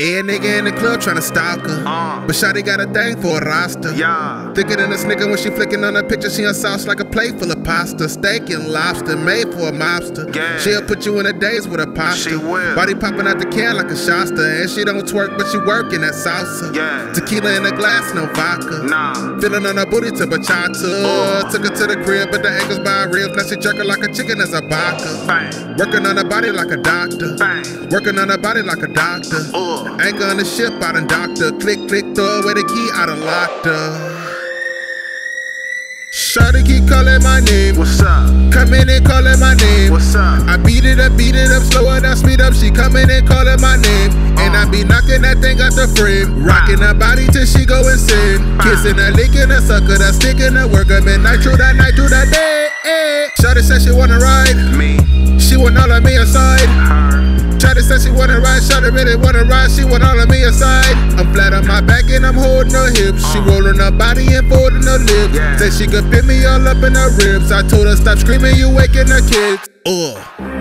Every nigga in the club tryna stalk her. Uh. But Shotty got a thing for a roster. Yeah. Thicker than a snicker when she flicking on her picture. She on sauce like a plate full of pasta. Steak and lobster made for a mobster. Yeah. She'll put you in a daze with a pasta. She will. Body popping out the can like a Shasta. And she don't twerk, but she working that salsa. Yeah. Tequila in a glass, no vodka. Nah. Feeling on her booty to bachata. Oh. Took her to the crib, but the ankles by ribs. Now she jerking like a chicken as a baka. Bang. Working on her body like a doctor. Bang. Working on her body like a doctor. Uh. Anchor gonna ship, I done doctor. Click, click, throw away the key, I done locked her. Shawty keep calling my name. What's up? Come in and calling my name. What's up? I beat it up, beat it up, slow it down, speed up. She coming and calling my name. And I uh. be knocking that thing out the frame. Rocking her body till she go insane. Kissing her, licking her, sucker, that sticking her, work her midnight through that night through that day. Shawty said she wanna ride. Me. Said she wanna ride, Shawty really wanna ride, she want all of me aside. I'm flat on my back and I'm holding her hips. She uh. rolling her body and folding her lips. Said she could fit me all up in her ribs. I told her stop screaming, you waking her kids. Ugh.